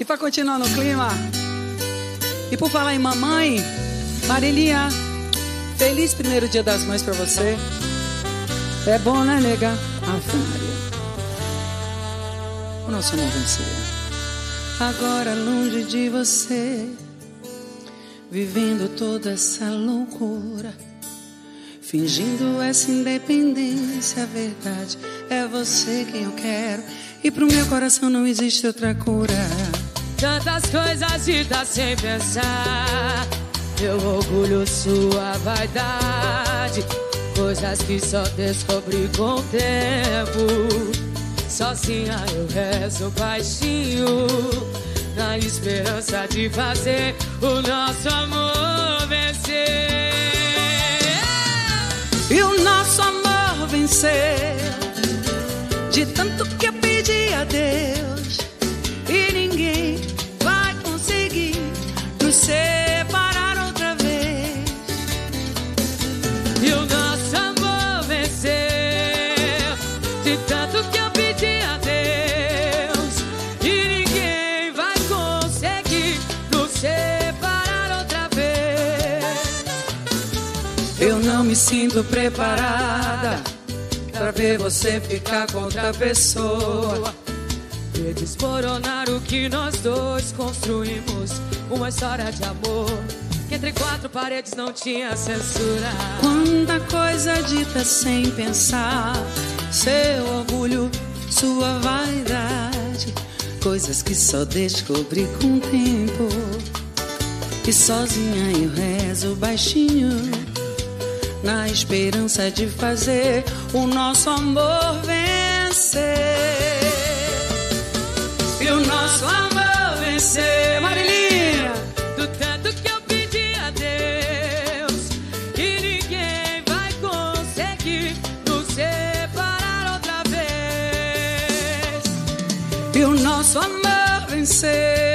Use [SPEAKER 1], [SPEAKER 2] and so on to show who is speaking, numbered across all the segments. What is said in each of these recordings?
[SPEAKER 1] E para continuar no clima, e por falar em mamãe, Marilinha, feliz primeiro dia das mães para você. É bom, né, nega? Ave Maria. O nosso amor venceu. Agora longe de você, vivendo toda essa loucura. Fingindo essa independência, a verdade é você quem eu quero. E pro meu coração não existe outra cura.
[SPEAKER 2] Tantas coisas dar sem pensar. Meu orgulho, sua vaidade. Coisas que só descobri com o tempo. Sozinha eu rezo baixinho. Na esperança de fazer o nosso amor vencer.
[SPEAKER 1] E o nosso amor vencer. De tanto que eu pedi a Deus.
[SPEAKER 2] Eu
[SPEAKER 1] não me sinto preparada pra ver você ficar com outra pessoa.
[SPEAKER 2] E desmoronar o que nós dois construímos. Uma história de amor. Que entre quatro paredes não tinha censura.
[SPEAKER 1] Quanta coisa dita sem pensar, seu orgulho, sua vaidade, coisas que só descobri com o tempo. E sozinha eu rezo baixinho, na esperança de fazer o nosso amor vencer. E o nosso amor vencer, Marilinha.
[SPEAKER 2] Do tanto que eu pedi a Deus. E ninguém vai conseguir nos separar outra vez.
[SPEAKER 1] E o nosso amor venceu.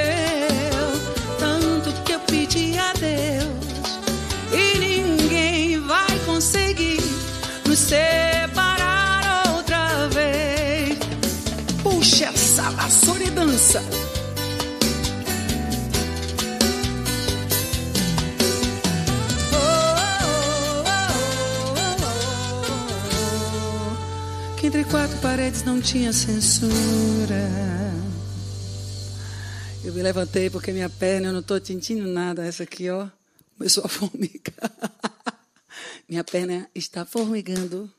[SPEAKER 1] Nos separar outra vez. Puxa essa vassoura e dança. Que entre quatro paredes não tinha censura. Eu me levantei porque minha perna, eu não estou sentindo nada. Essa aqui, ó, começou a formigar. Minha perna está formigando.